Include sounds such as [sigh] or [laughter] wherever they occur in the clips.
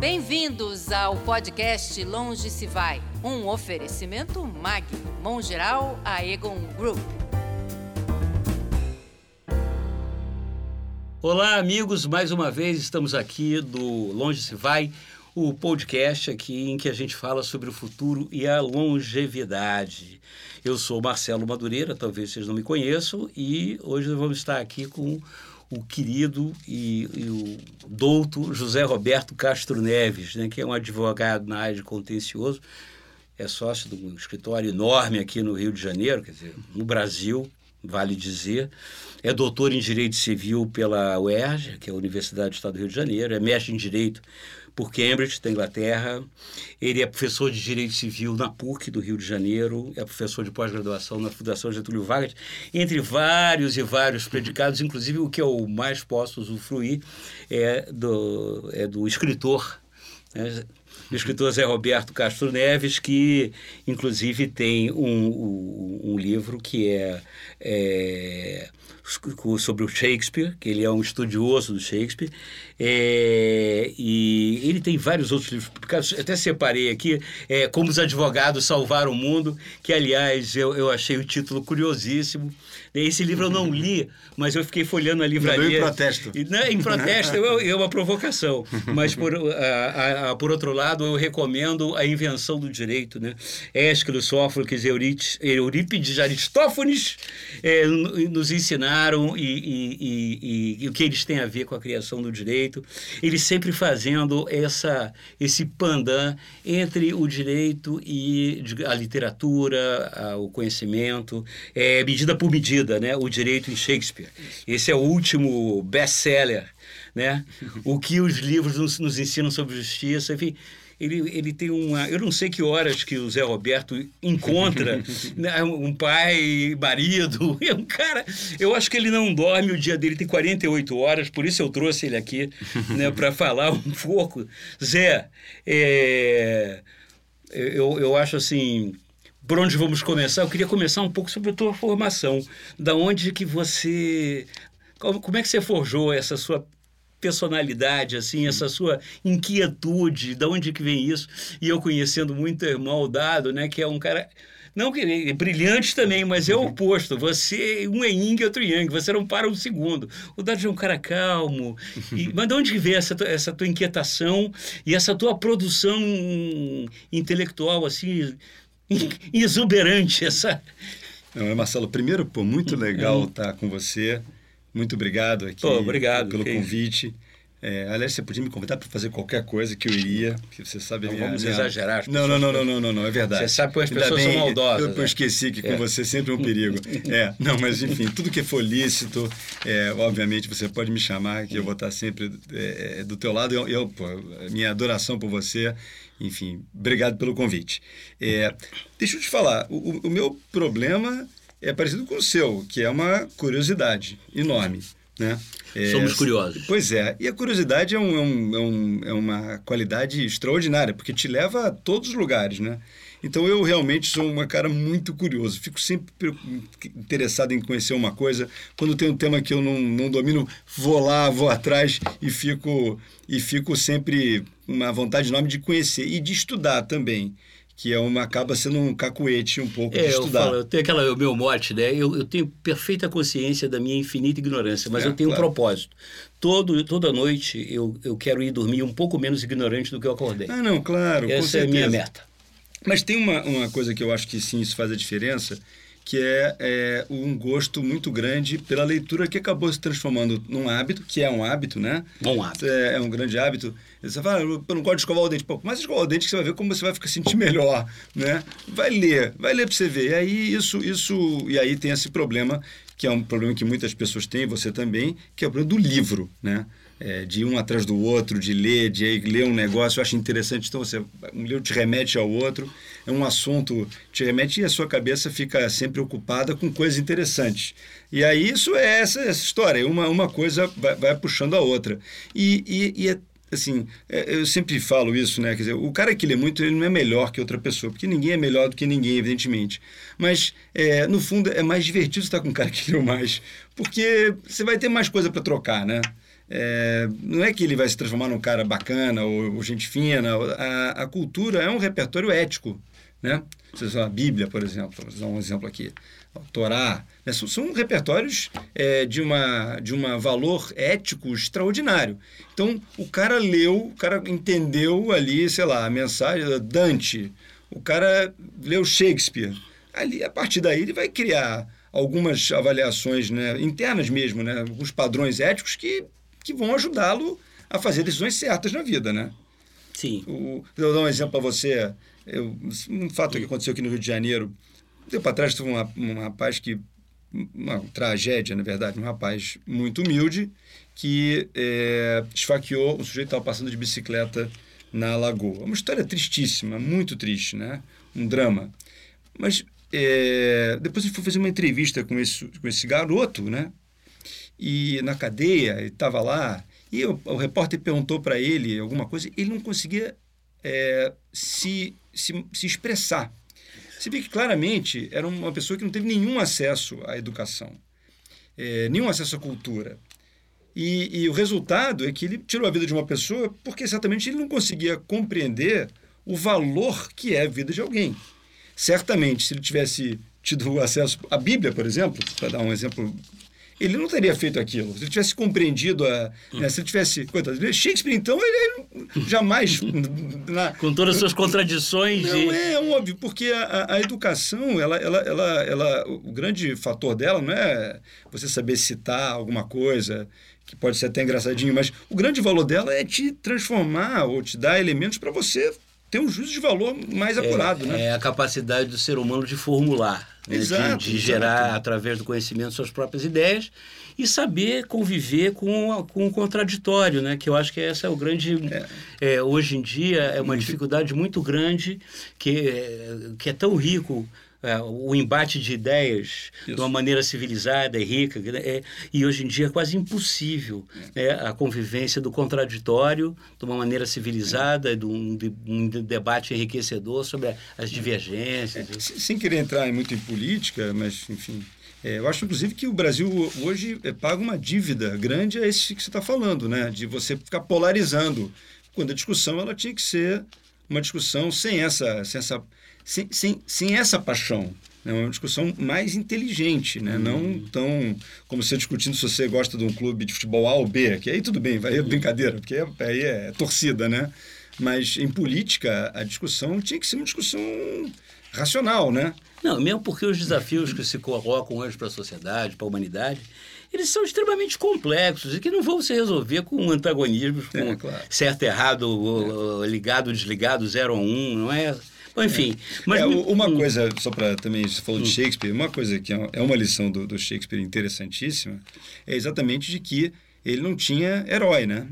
Bem-vindos ao podcast Longe se Vai, um oferecimento MAG, Mão Geral, a Egon Group. Olá, amigos, mais uma vez estamos aqui do Longe se Vai, o podcast aqui em que a gente fala sobre o futuro e a longevidade. Eu sou Marcelo Madureira, talvez vocês não me conheçam, e hoje vamos estar aqui com o querido e, e, o douto José Roberto Castro Neves, né, que é um advogado na área de contencioso, é sócio de um escritório enorme aqui no Rio de Janeiro, quer dizer, no Brasil, vale dizer. É doutor em Direito Civil pela UERJ, que é a Universidade do Estado do Rio de Janeiro, é mestre em Direito por Cambridge, da Inglaterra. Ele é professor de Direito Civil na PUC do Rio de Janeiro, é professor de pós-graduação na Fundação Getúlio Vargas, entre vários e vários predicados, inclusive o que eu mais posso usufruir é do, é do escritor. Né? O escritor Zé Roberto Castro Neves, que inclusive tem um, um, um livro que é, é sobre o Shakespeare, que ele é um estudioso do Shakespeare, é, e ele tem vários outros livros publicados, até separei aqui, é, Como os Advogados Salvaram o Mundo, que, aliás, eu, eu achei o título curiosíssimo. Esse livro eu não li, mas eu fiquei folhando a livraria. em protesto. E, né, em protesto é, é uma provocação. [laughs] Mas, por, a, a, por outro lado, eu recomendo A Invenção do Direito. Né? Ésquilo, Sófocles, Eurípides, Aristófanes é, nos ensinaram e, e, e, o que eles têm a ver com a criação do direito. Eles sempre fazendo essa, esse pandan entre o direito e a literatura, a, o conhecimento, é, medida por medida né? O Direito em Shakespeare. Esse é o último best-seller, né? O que os livros nos, nos ensinam sobre justiça, enfim ele, ele tem uma. Eu não sei que horas que o Zé Roberto encontra [laughs] né, um pai, marido. [laughs] É um cara. Eu acho que ele não dorme, o dia dele tem 48 horas, por isso eu trouxe ele aqui né, para [laughs] falar um pouco. Zé, é, eu, eu acho assim por onde vamos começar? Eu queria começar um pouco sobre a tua formação. Da onde que você... Como, como é que você forjou essa sua personalidade, assim, essa sua inquietude, da onde que vem isso? E eu conhecendo muito o irmão Dado, né, que é um cara não que é brilhante também, mas é o oposto. Você, um é yin e outro yang, você não para um segundo. O Dado é um cara calmo. E, [laughs] mas de onde vem essa, essa tua inquietação e essa tua produção intelectual, assim, exuberante essa. Não, Marcelo, primeiro, pô, muito legal estar com você. Muito obrigado aqui pô, obrigado, pelo convite. É, aliás, você podia me convidar para fazer qualquer coisa que eu iria, porque você sabe... Não minha, vamos minha... exagerar. Não, não, não, não, não, não, não, é verdade. Você sabe que as pessoas bem, são maldosas. Eu, eu né? esqueci que com é. você sempre é um perigo. [laughs] é, não, mas enfim, tudo que for lícito, é, obviamente você pode me chamar, que eu vou estar sempre é, do teu lado. Eu, eu pô, minha adoração por você enfim, obrigado pelo convite. É, deixa eu te falar, o, o, meu problema é parecido com o seu, que é uma curiosidade enorme. Né? É, Somos curiosos. Pois é, e a curiosidade é, um, é, um, é, um, é uma qualidade extraordinária, porque te leva a todos os lugares, né? Então eu realmente sou uma cara muito curioso, fico sempre interessado em conhecer uma coisa. Quando tem um tema que eu não, não domino, vou lá, vou atrás e fico e fico sempre uma vontade enorme de conhecer e de estudar também que é uma acaba sendo um cacuete um pouco é, de estudar. Eu, falo, eu tenho aquela, o meu mote, né? Eu, eu tenho perfeita consciência da minha infinita ignorância, mas é, eu tenho claro. um propósito. Todo, toda noite eu, eu quero ir dormir um pouco menos ignorante do que eu acordei. Ah, não, claro. Essa é a minha meta. Mas tem uma, uma coisa que eu acho que sim, isso faz a diferença, que é, é, um gosto muito grande pela leitura que acabou se transformando num hábito, que é um hábito, né? Bom hábito. É, é um grande hábito. Você fala, eu não gosto de escovar o dente. Pô, mas escovar o dente que você vai ver como você vai ficar sentir melhor, né? Vai ler, vai ler para você ver. E aí isso, isso, e aí tem esse problema, que é um problema que muitas pessoas têm, você também, que é o problema do livro, né? É, de um atrás do outro, de ler, de ler um negócio, eu acho interessante. Então, você, um livro te remete ao outro, é um assunto te remete e a sua cabeça fica sempre ocupada com coisas interessantes. E aí isso é essa, essa história, uma, uma coisa vai, vai puxando a outra. E, e, e é, assim, é, eu sempre falo isso, né? Quer dizer, o cara que lê muito, ele não é melhor que outra pessoa, porque ninguém é melhor do que ninguém, evidentemente. Mas, é, no fundo, é mais divertido estar com um cara que leu mais, porque você vai ter mais coisa para trocar, né? É, não é que ele vai se transformar num cara bacana ou, ou gente fina. A, a, cultura é um repertório ético, né? Você a Bíblia, por exemplo, vou dar um exemplo aqui. O Torá, né? são, são, repertórios é, de, uma, de um valor ético extraordinário. Então, o cara leu, o cara entendeu ali, sei lá, a mensagem, Dante, o cara leu Shakespeare. Ali, a partir daí, ele vai criar algumas avaliações né, internas mesmo, né, alguns padrões éticos que, que vão ajudá-lo a fazer decisões certas na vida, né? Sim. O, eu dar um exemplo para você. Eu, um fato que aconteceu aqui no Rio de Janeiro. Tempo atrás teve um, um rapaz que. Uma tragédia, na verdade, um rapaz muito humilde que é, esfaqueou um sujeito que estava passando de bicicleta na lagoa. Uma história tristíssima, muito triste, né? Um drama. Mas é, depois eu fui fazer uma entrevista com esse, com esse garoto, né? E na cadeia, estava lá, e o, o repórter perguntou para ele alguma coisa, ele não conseguia é, se, se, se expressar. Você vê que claramente era uma pessoa que não teve nenhum acesso à educação, é, nenhum acesso à cultura. E, e, o resultado é que ele tirou a vida de uma pessoa porque exatamente ele não conseguia compreender o valor que é a vida de alguém. Certamente, se ele tivesse tido [laughs] acesso à Bíblia, por exemplo, para dar um exemplo, ele não teria feito aquilo. Se ele tivesse compreendido a. Né, se ele tivesse. Coitado, Shakespeare, então, ele, ele jamais. [laughs] Na, Com todas as suas contradições. Não, e... é óbvio, porque a, a, educação, ela, ela, ela, ela, o grande fator dela não é você saber citar alguma coisa, que pode ser até engraçadinho, mas o grande valor dela é te transformar ou te dar elementos para você ter um juízo de valor mais é, apurado. É, né? é a capacidade do ser humano de formular, né? exato, de, de gerar, através do conhecimento, suas próprias ideias e saber conviver com, com o contraditório, né? que eu acho que essa é o grande... É. É, hoje em dia é uma dificuldade muito grande que, que é tão rico é, o embate de ideias Isso. de uma maneira civilizada e rica. Né? É, e hoje em dia é quase impossível é. Né? a convivência do contraditório de uma maneira civilizada, de, um, de um, debate enriquecedor sobre as divergências. É, sem querer entrar muito em política, mas, enfim. É, eu acho, inclusive, que o Brasil hoje é, paga uma dívida grande a esse que você está falando, né? de você ficar polarizando, quando a discussão ela tinha que ser uma discussão sem essa, sem essa sem, sem, sem essa paixão. É uma discussão mais inteligente, né? Hum. não tão como você discutindo se você gosta de um clube de futebol A ou B, que aí tudo bem, vai é brincadeira, porque aí é torcida, né? Mas em política, a discussão tinha que ser uma discussão racional, né? Não, mesmo porque os desafios que se colocam hoje para a sociedade, para a humanidade, eles são extremamente complexos e que não vão se resolver com antagonismos, com é, claro. certo, errado, é. ligado, desligado, zero ou um, não é? Enfim. É. Mas... É, uma hum. coisa, só para também, você falou de hum. Shakespeare, uma coisa que é, é uma lição do, do Shakespeare interessantíssima é exatamente de que ele não tinha herói, né?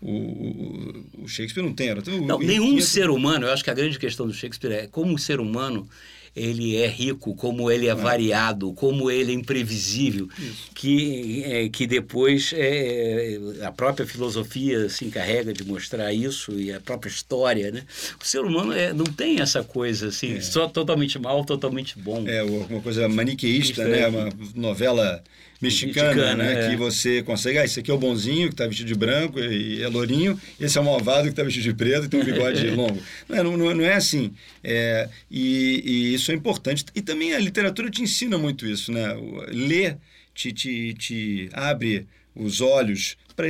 O, o, o, Shakespeare não tem herói. Então, não, nenhum tinha... ser humano, eu acho que a grande questão do Shakespeare é como um ser humano ele é rico, como ele é, é. variado, como ele é imprevisível, que, é, que depois é, a própria filosofia se encarrega de mostrar isso e a própria história, né? O ser humano é, não tem essa coisa assim, é. só totalmente mal, totalmente bom. É uma coisa maniqueísta, né? Uma novela mexicana, mexicana né? É. Que você consegue, ah, esse aqui é o bonzinho que está vestido de branco e é lourinho, esse é o malvado que está vestido de preto e tem um bigode [laughs] longo. Não é, não, não é assim. É, e, e, isso é importante. E também a literatura te ensina muito isso, né? Ler te, te, te abre os olhos para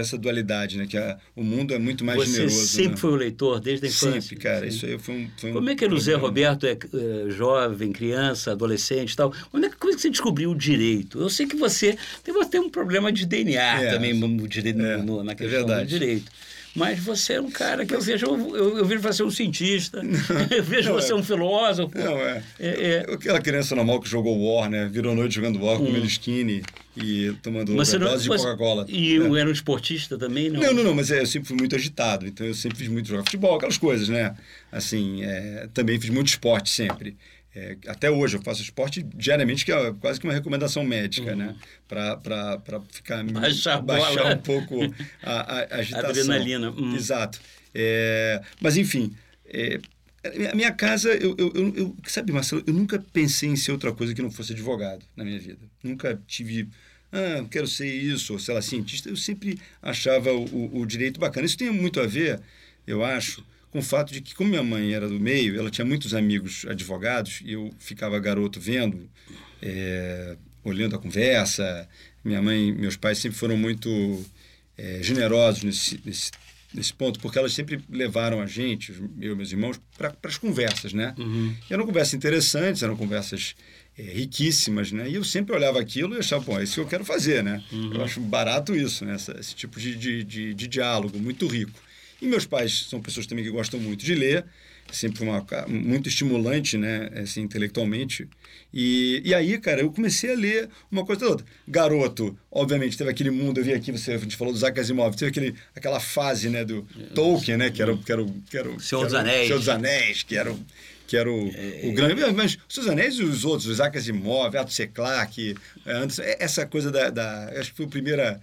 essa dualidade, né? Que a, o mundo é muito mais Você generoso. Você sempre né? foi o leitor, desde a infância? Sempre, cara. Sim. Isso aí foi um, foi Como é que o Zé Roberto é, é, jovem, criança, adolescente e tal? Como é, como é que você descobriu o direito? Eu sei que você tem, tem um problema de DNA é, também no, no, é, no, na é questão do direito. Mas você é um cara que eu vejo, eu, eu vejo você um cientista, [laughs] eu vejo não, você é. um filósofo. Não, é. é, é. Aquela criança normal que jogou War, né? Virou noite jogando War, hum. comendo skinny e tomando mas dose de Coca-Cola. E é. era um esportista também, não? Não, não, não, mas é, eu sempre fui muito agitado, então eu sempre fiz muito jogar futebol, aquelas coisas, né? Assim, é, também fiz muito esporte sempre. É, até hoje eu faço esporte diariamente, que é quase que uma recomendação médica, uhum. né? Para ficar baixar, baixar um pouco a, a, [laughs] agitação. Adrenalina. Uhum. Exato. É, mas, enfim, é, a minha casa, eu, eu, eu, eu, sabe, Marcelo, eu nunca pensei em ser outra coisa que não fosse advogado na minha vida. Nunca tive ah, quero ser isso, ou sei lá, cientista, eu sempre achava o, o, o direito bacana. Isso tem muito a ver, eu acho, com o fato de que, como minha mãe era do meio, ela tinha muitos amigos advogados, e eu ficava garoto vendo, é, olhando a conversa. Minha mãe meus pais sempre foram muito é, generosos nesse, nesse, nesse, ponto, porque elas sempre levaram a gente, eu e meus irmãos, para as conversas, né? Uhum. E eram conversas interessantes, eram conversas é, riquíssimas, né? E eu sempre olhava aquilo e achava, pô, é isso que eu quero fazer, né? Uhum. Eu acho barato isso, né? Essa, esse tipo de, de, de, de diálogo, muito rico. E meus pais são pessoas também que gostam muito de ler, sempre uma, muito estimulante, né, assim, intelectualmente. E, e aí, cara, eu comecei a ler uma coisa toda. Garoto, obviamente, teve aquele mundo, eu vi aqui, você, a gente falou do Isaac Asimov, teve aquele, aquela fase, né, do Tolkien, né, que era, que era, que era, Senhor dos Anéis. Senhor dos Anéis, que era que era o, é, o grande. Mas os Anéis e os outros, Isaac Asimov, Arthur C. Clarke, essa coisa da, da. Acho que foi a primeira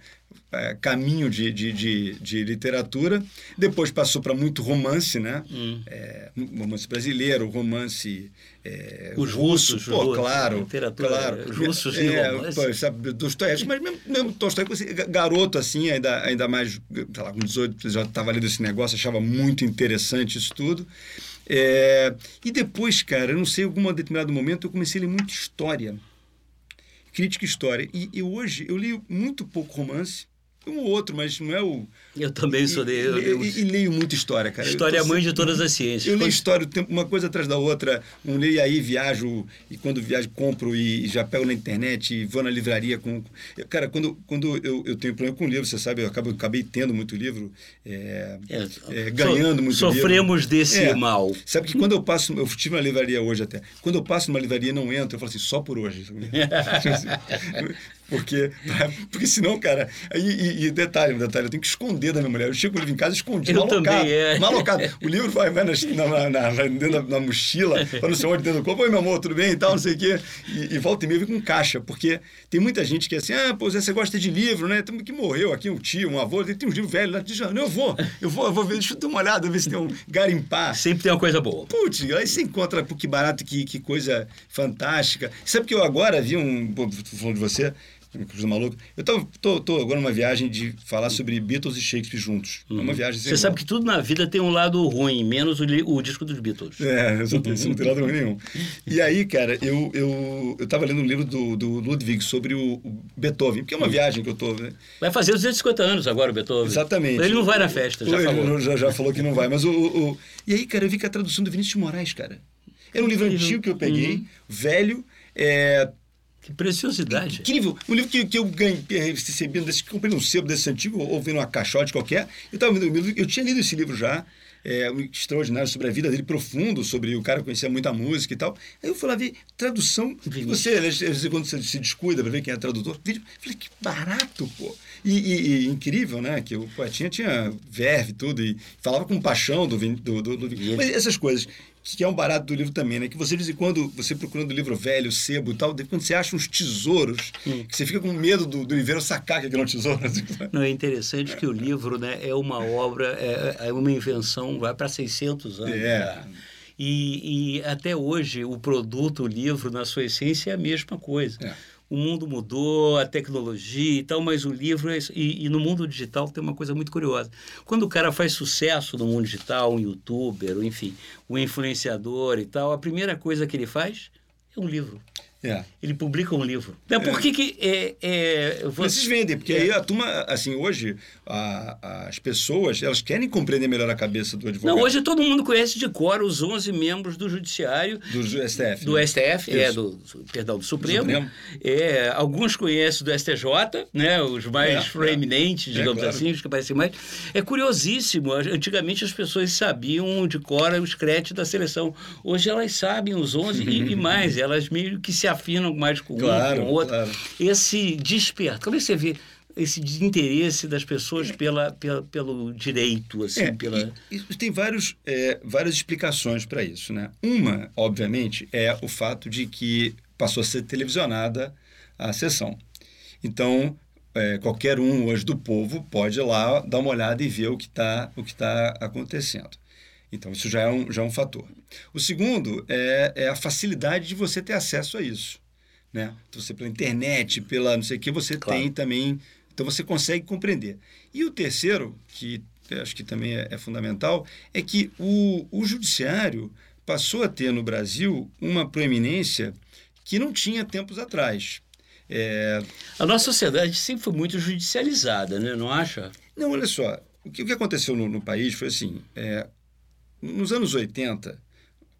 é, caminho de, de, de, de, literatura. Depois passou para muito romance, né? Hum. É, romance brasileiro, romance. É, os russos, pô, russos, claro. Literatura, claro. Os russos é, pô, sabe, Dostoiévski, mas mesmo, mesmo Dostoiévski, garoto assim, ainda, ainda mais, sei lá, com 18, já estava lendo esse negócio, achava muito interessante isso tudo. É, e depois, cara, eu não sei, em algum determinado momento, eu comecei a ler muito história. Crítica história. E, e hoje eu leio muito pouco romance um ou outro, mas não é o. Eu também sou de. Eu, eu, e, leio muita história, cara. História é a mãe de todas as ciências. Eu leio história, uma coisa atrás da outra. Um leio aí, viajo, e quando viajo, compro e já pego na internet e vou na livraria com. Cara, quando, quando eu, eu tenho problema com livro, você sabe, eu acabo, acabei tendo muito livro, é, é, é, ganhando so, muito sofremos livro. Sofremos desse é. mal. Sabe que quando eu passo. Eu estive na livraria hoje até. Quando eu passo numa livraria e não entro, eu falo assim, só por hoje. [laughs] Porque, porque senão, cara. E, e, e, detalhe, detalhe, eu tenho que esconder da minha mulher. Eu chego o livro em casa escondido, eu malocado. Também, é. malocado. O livro vai, vai na, na, na, dentro da na mochila, para não sei onde, dentro do corpo. Oi, meu amor, tudo bem e tal, não sei o quê. E, e volta e meia com caixa, porque tem muita gente que é assim, ah, pô, você gosta de livro, né? Tem que morreu aqui, um tio, um avô, tem uns livros velhos lá. Diz, não, eu vou, eu vou, eu vou ver, deixa eu dar uma olhada, ver se tem um garimpar. Sempre tem uma coisa boa. Putz, aí você encontra, pô, que barato, que, que coisa fantástica. Sabe que eu agora vi um, pô, falando de você, Coisa maluca. Eu tô, tô, tô, agora numa viagem de falar sobre Beatles e Shakespeare juntos. Uhum. É uma uhum. viagem Você sabe que tudo na vida tem um lado ruim, menos o, o disco dos Beatles. É, isso não tem lado ruim nenhum. E aí, cara, eu, eu, eu tava lendo um livro do, do Ludwig sobre o, o Beethoven, porque é uma uhum. viagem que eu tô. Né? Vai fazer 250 anos agora o Beethoven. Exatamente. Ele não vai na festa, já Ele falou. Já, já falou que não vai. Mas o, o, E aí, cara, eu vi que a tradução do Vinícius de Moraes, cara. Era um livro antigo que eu peguei, uhum. velho. É, que preciosidade. Incrível. Um livro que, que eu ganhei, recebi, desse, comprei num sebo desse antigo, ou vendo uma caixote qualquer. Eu, tava vendo, eu tinha lido esse livro já, é, um extraordinário sobre a vida dele, profundo, sobre o cara que conhecia muita música e tal. Aí eu fui lá ver tradução. Você, quando você se descuida para ver quem é tradutor, vídeo, falei, que barato, pô. E, e, e, incrível, né? Que o Poetinha tinha verve tudo, e falava com paixão do, do, do, do... Mas essas coisas que é um barato do livro também, né? Que você, de vez em quando, você procurando livro velho, sebo e tal, de quando você acha uns tesouros, hum. que você fica com medo do, do livreiro sacar que aquilo é um tesouro. Não, é interessante que o livro né, é uma obra, é, é uma invenção, vai para 600 anos. É. E, e, até hoje, o produto, o livro, na sua essência, é a mesma coisa. É o mundo mudou, a tecnologia e tal, mas o livro é, e, e, no mundo digital tem uma coisa muito curiosa. Quando o cara faz sucesso no mundo digital, um youtuber, enfim, um influenciador e tal, a primeira coisa que ele faz é um livro. É. Ele publica um livro. Então, por que que... É, é, você... vendem, porque aí a turma, assim, hoje, a, as pessoas, elas querem compreender melhor a cabeça do advogado. Não, hoje todo mundo conhece de cor os 11 membros do Judiciário. Do STF. Do né? STF, é, do, perdão, do Supremo. Supremo. É, alguns conhecem do STJ, né, os mais é, eminentes, é, digamos claro. assim, os que parecem mais. É curiosíssimo, antigamente as pessoas sabiam de cor os créditos da seleção. Hoje elas sabem os 11 e, e [laughs] mais, elas meio que se afinam mais com claro, um, com o outro. Claro. Esse despertar. Como é que você vê esse desinteresse das pessoas é. pela, pela, pelo direito, assim, é, pela... E, e tem vários, é, várias explicações para isso, né? Uma, obviamente, é o fato de que passou a ser televisionada a sessão. Então, é, qualquer um hoje do povo pode ir lá dar uma olhada e ver o que está tá acontecendo. Então, isso já é um, já é um fator. O segundo é, é a facilidade de você ter acesso a isso. né? Então, você pela internet, pela não sei o que, você claro. tem também. Então você consegue compreender. E o terceiro, que acho que também é, é fundamental, é que o, o judiciário passou a ter no Brasil uma proeminência que não tinha tempos atrás. É... A nossa sociedade sempre foi muito judicializada, né? não acha? Não, olha só. O que, o que aconteceu no, no país foi assim: é, nos anos 80,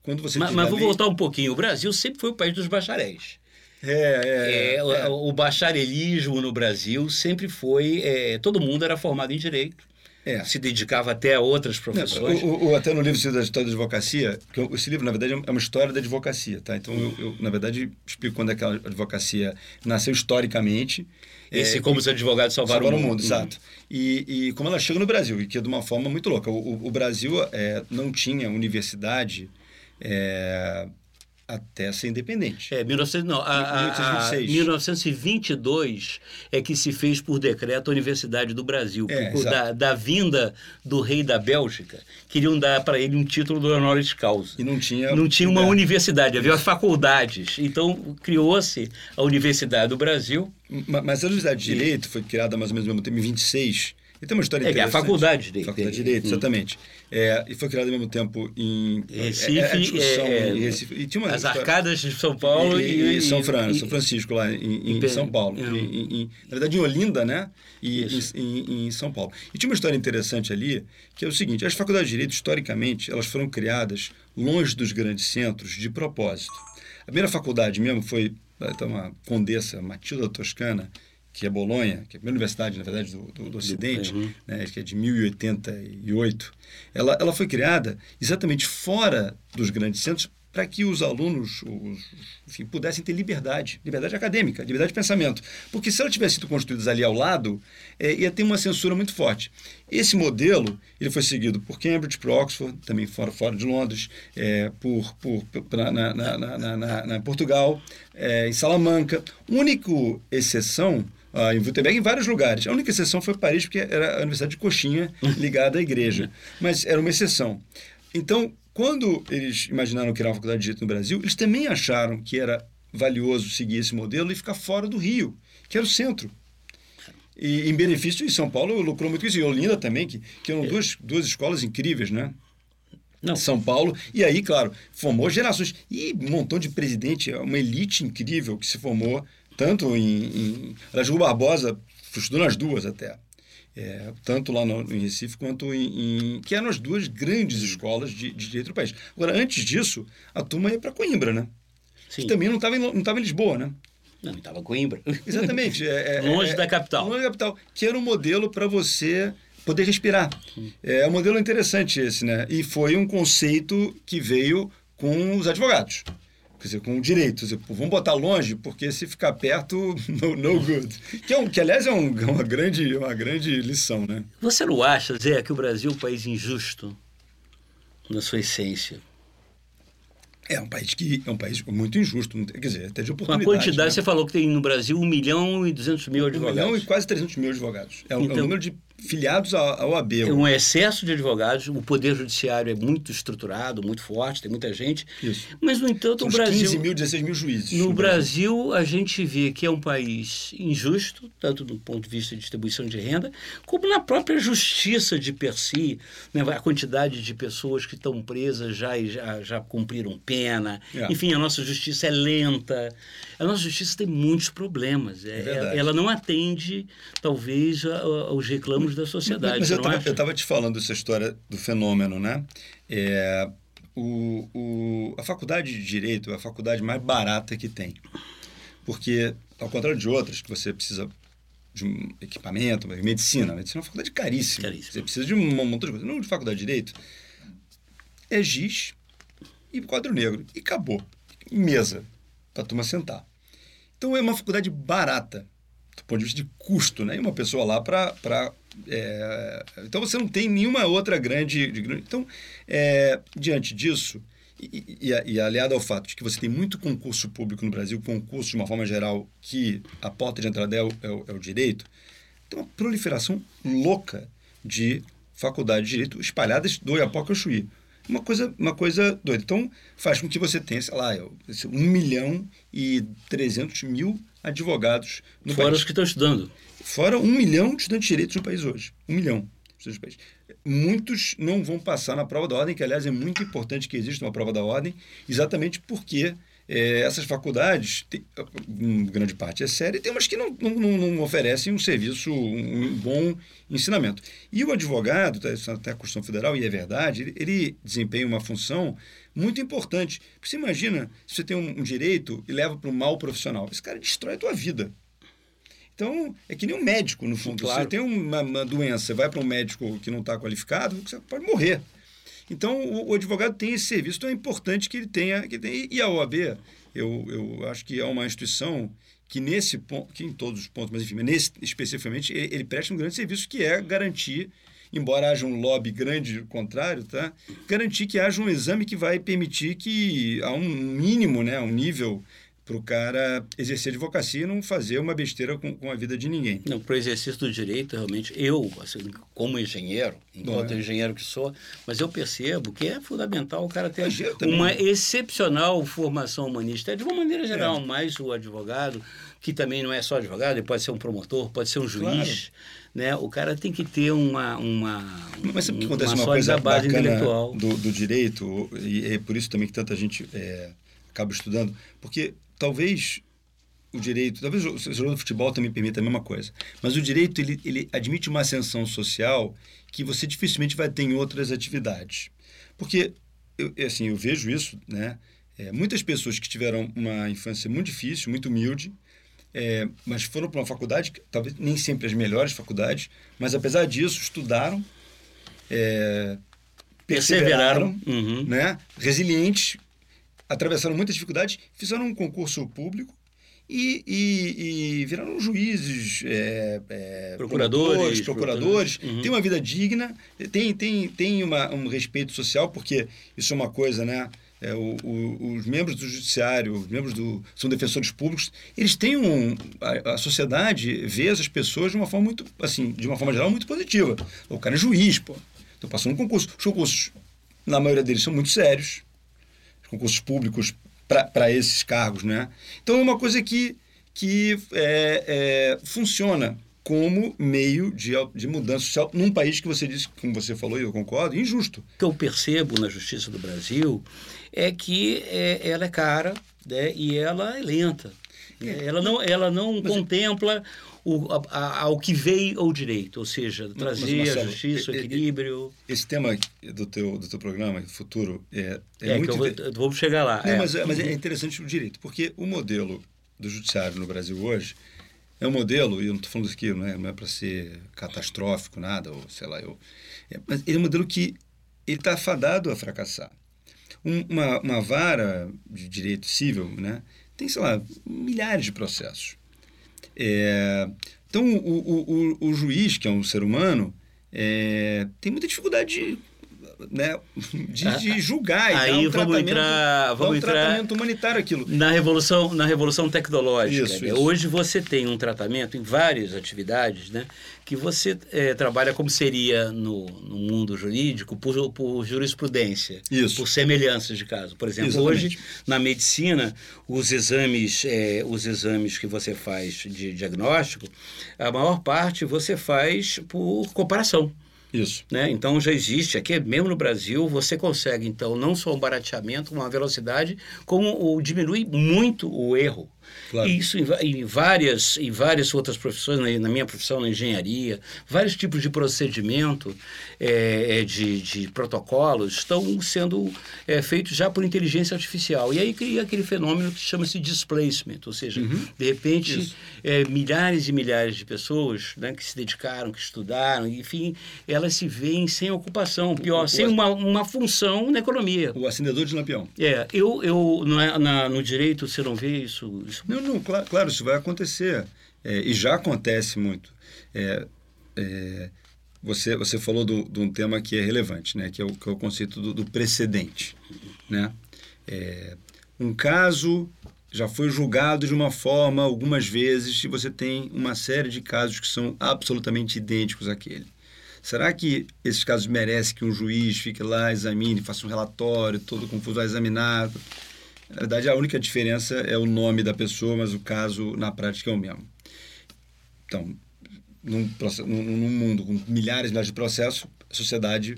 quando você. Mas, mas vou lei... voltar um pouquinho. O Brasil sempre foi o país dos bacharéis. É, é, é, é. O, bacharelismo no Brasil sempre foi. É, todo mundo era formado em direito. É. Se dedicava até a outras profissões. O, o, até no livro da História da Advocacia, que esse livro, na verdade, é uma história da advocacia. Tá? Então, eu, eu na verdade, explico quando aquela advocacia nasceu historicamente. Esse, é, como os advogados salvaram, salvaram o mundo. mundo exato. E, e como ela chega no Brasil, e que é de uma forma muito louca. O, o Brasil é, não tinha universidade é, até ser independente. É, 19, não, a, a, 1922 é que se fez por decreto a Universidade do Brasil, é, por, da, da, vinda do rei da Bélgica, queriam dar para ele um título do honoris causa. E não tinha... Não tinha uma é. universidade, havia faculdades. Então, criou-se a Universidade do Brasil. Mas a Universidade de Direito foi criada mais ou menos no mesmo tempo, em 26, e tem uma história é, interessante. É a faculdade de direito. Faculdade de direito, exatamente. É, e foi criada ao mesmo tempo em Recife, é, é, é, em Recife. E tinha uma as arcadas de São Paulo e, e, e São, Fran, São Francisco, lá em, em São Paulo. Em, na verdade, em Olinda, né? E em, São Paulo. E tinha uma história interessante ali, que é o seguinte: as faculdades de direito, historicamente, elas foram criadas longe dos grandes centros de propósito. A primeira faculdade mesmo foi então, uma condessa, Matilda Toscana, que é Bolonha, que é a primeira universidade, na verdade, do, do, do Ocidente, uhum. né, que é de 1088, ela, ela foi criada exatamente fora dos grandes centros para que os alunos os, enfim, pudessem ter liberdade, liberdade acadêmica, liberdade de pensamento. Porque se ela tivesse sido construída ali ao lado, é, ia ter uma censura muito forte. Esse modelo ele foi seguido por Cambridge, por Oxford, também fora, fora de Londres, é, por, por, por na, na, na, na, Portugal, é, em Salamanca. Única exceção uh, em Württemberg, em vários lugares. A única exceção foi Paris, porque era a Universidade de Coxinha [laughs] ligada à igreja. Mas era uma exceção. Então, quando eles imaginaram criar uma faculdade de direito no Brasil, eles também acharam que era valioso seguir esse modelo e ficar fora do Rio, que era o centro. E em benefício, em São Paulo lucrou muito isso. E Olinda também, que, que eram duas, duas escolas incríveis, né? Não. São Paulo. E aí, claro, formou gerações. E um montão de presidente, uma elite incrível que se formou tanto em. em Rui Barbosa estudou nas duas até. É, tanto lá no, em Recife quanto em, em, que eram as duas grandes escolas de, de direito do país. Agora, antes disso, a turma ia para Coimbra, né? Sim. Que também não estava em, não tava em Lisboa, né? Não, estava em Coimbra. [laughs] Exatamente. É, é, longe da capital. Longe da capital. Que era um modelo para você poder respirar. É um modelo interessante esse, né? E foi um conceito que veio com os advogados com direitos. Vamos botar longe, porque se ficar perto, [laughs] no, no good. Que, é um, que aliás, é um, uma, grande, uma grande lição, né? Você não acha, Zé, que o Brasil é um país injusto na sua essência? É um país que é um país muito injusto, quer dizer, até de oportunidade. Uma quantidade, né? você falou que tem no Brasil 1 milhão e 200 mil advogados. 1 milhão e quase 300 mil advogados. É, então, é o então, número de filiados ao AB. É um excesso de advogados, o poder judiciário é muito estruturado, muito forte, tem muita gente. Isso. Mas, no entanto, São o Brasil... 15 mil, 16 mil juízes. No, no Brasil, Brasil, a gente vê que é um país injusto, tanto do ponto de vista de distribuição de renda, como na própria justiça de per si, né? a quantidade de pessoas que estão presas já, já, já cumpriram pena. É. Enfim, a nossa justiça é lenta. A nossa justiça tem muitos problemas. É, é ela não atende, talvez, aos reclamos da sociedade. Mas eu estava te falando essa história do fenômeno, né? É, o, o, a faculdade de Direito é a faculdade mais barata que tem. Porque, ao contrário de outras, que você precisa de um equipamento, medicina. Medicina é uma faculdade caríssima. caríssima. Você precisa de um montão de coisa. Não de faculdade de Direito, é giz e quadro negro. E acabou. Mesa para a turma sentar. Então é uma faculdade barata, do ponto de vista de custo, né? E uma pessoa lá para. É... Então você não tem nenhuma outra grande. Então, é... diante disso, e, e, e, aliado ao fato de que você tem muito concurso público no Brasil, concurso de uma forma geral, que a porta de entrada é o, é o, é o direito, tem uma proliferação louca de faculdades de direito espalhadas do Iapoca ao Chuí. uma coisa, uma coisa doida. Então, faz com que você tenha, sei lá, 1 milhão e 300 mil advogados no Fora país. os que estão estudando. Fora um milhão de estudantes de direitos no país hoje. Um milhão de estudantes do país. Muitos não vão passar na prova da ordem, que, aliás, é muito importante que exista uma prova da ordem, exatamente porque é, essas faculdades, tem, em grande parte é séria, e tem umas que não, não, não oferecem um serviço, um, bom ensinamento. E o advogado, tá, até a Constituição Federal, e é verdade, ele, ele, desempenha uma função muito importante. Porque você imagina, se você tem um, um direito e leva para um mal profissional, esse cara destrói a tua vida. Então, é que nem um médico, no fundo. Claro. Você tem uma, uma doença, você vai para um médico que não está qualificado, você pode morrer. Então, o, o, advogado tem esse serviço, então é importante que ele tenha. Que tenha e a OAB, eu, eu acho que é uma instituição que nesse ponto, que em todos os pontos, mas enfim, nesse especificamente, ele, ele presta um grande serviço que é garantir embora haja um lobby grande contrário, tá? garantir que haja um exame que vai permitir que há um mínimo, né, um nível para o cara exercer advocacia e não fazer uma besteira com, com a vida de ninguém. Não, para o exercício do direito, realmente, eu, assim, como engenheiro, enquanto é. engenheiro que sou, mas eu percebo que é fundamental o cara ter uma excepcional formação humanista, de uma maneira geral, é. mas o advogado, que também não é só advogado, ele pode ser um promotor, pode ser um juiz, claro. né? O cara tem que ter uma uma Mas sabe que acontece uma, uma coisa base intelectual do, do direito e é por isso também que tanta gente é, acaba estudando, porque talvez o direito, talvez o jogo do futebol também permita a mesma coisa, mas o direito ele, ele admite uma ascensão social que você dificilmente vai ter em outras atividades. Porque, eu, é assim, eu vejo isso, né? É, muitas pessoas que tiveram uma infância muito difícil, muito humilde, é, mas foram para uma faculdade, talvez nem sempre as melhores faculdades, mas apesar disso, estudaram, é, perseveraram, perseveraram uhum. né? resilientes, atravessaram muitas dificuldades, fizeram um concurso público e, e, e viraram juízes, é, é, procuradores, procuradores, uhum. tem uma vida digna, tem, tem, tem uma, um respeito social, porque isso é uma coisa, né? É, o, o, os membros do judiciário, os membros do são defensores públicos, eles têm um a, a, sociedade vê essas pessoas de uma forma muito assim, de uma forma geral muito positiva. O cara é juiz, pô. Estou passando um concurso. Os concursos, na maioria deles, são muito sérios concursos públicos para esses cargos, né? Então é uma coisa que, que é, é, funciona como meio de, de mudança social num país que você disse, como você falou e eu concordo, injusto. O que eu percebo na justiça do Brasil é que é, ela é cara né, e ela é lenta. É. Ela não, ela não Mas, contempla o, a, ao que veio ao direito, ou seja, trazer Marcelo, a justiça, o equilíbrio. Esse tema do teu, do teu programa, futuro, é, é, é muito... Que eu vou, vamos chegar lá. Não, é. Mas, mas é interessante o direito, porque o modelo do judiciário no Brasil hoje é um modelo, e eu não estou falando isso aqui, não é, não é para ser catastrófico, nada, ou sei lá, eu... É, mas ele é um modelo que ele está afadado a fracassar. Um, uma, uma vara de direito civil, né, tem, sei lá, milhares de processos. É, então, o, o, o, o, juiz, que é um ser humano, é, tem muita dificuldade de, né, de, de julgar. Aí um vamos entrar, vamos um entrar tratamento humanitário aquilo. Na revolução, na revolução tecnológica. Isso, né? isso. Hoje você tem um tratamento em várias atividades, né? que você é, trabalha como seria no, no mundo jurídico por, por, jurisprudência, Isso. por semelhanças de caso. Por exemplo, Exatamente. hoje na medicina os exames, é, os exames que você faz de diagnóstico, a maior parte você faz por comparação. Isso. Né? Então já existe aqui, mesmo no Brasil, você consegue então não só um barateamento, uma velocidade, como o, diminui muito o erro. Claro. E isso em, em, várias, em várias outras profissões, na, na, minha profissão, na engenharia, vários tipos de procedimento, é, é, de, de protocolos, estão sendo é, feitos já por inteligência artificial. E aí cria aquele fenômeno que chama-se displacement, ou seja, uhum. de repente, é, milhares e milhares de pessoas né, que se dedicaram, que estudaram, enfim, elas se veem sem ocupação, pior, o, sem o, uma, uma função na economia. O acendedor de lampião. É, eu, eu na, na, no direito você não vê isso, isso não, não, claro, claro isso vai acontecer. É, e já acontece muito. É, é, você, você falou de um tema que é relevante, né? que, é o, que é o conceito do, do precedente. Né? É, um caso já foi julgado de uma forma algumas vezes e você tem uma série de casos que são absolutamente idênticos àquele. Será que esses casos merecem que um juiz fique lá, examine, faça um relatório, todo confuso, vai examinar? Na verdade, a única diferença é o nome da pessoa, mas o caso, na prática, é o mesmo. Então, num, num mundo com milhares e milhares de processos, a sociedade